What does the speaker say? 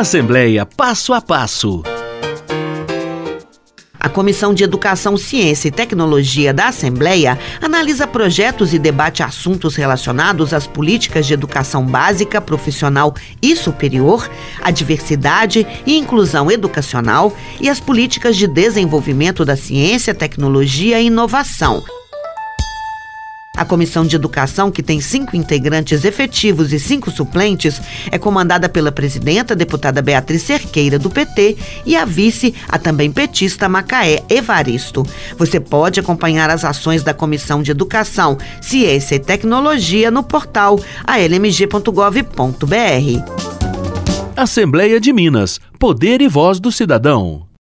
Assembleia Passo a Passo. A Comissão de Educação, Ciência e Tecnologia da Assembleia analisa projetos e debate assuntos relacionados às políticas de educação básica, profissional e superior, a diversidade e inclusão educacional e as políticas de desenvolvimento da ciência, tecnologia e inovação. A Comissão de Educação, que tem cinco integrantes efetivos e cinco suplentes, é comandada pela presidenta, deputada Beatriz Cerqueira, do PT, e a vice, a também petista Macaé Evaristo. Você pode acompanhar as ações da Comissão de Educação, Ciência e Tecnologia no portal almg.gov.br. Assembleia de Minas. Poder e voz do cidadão.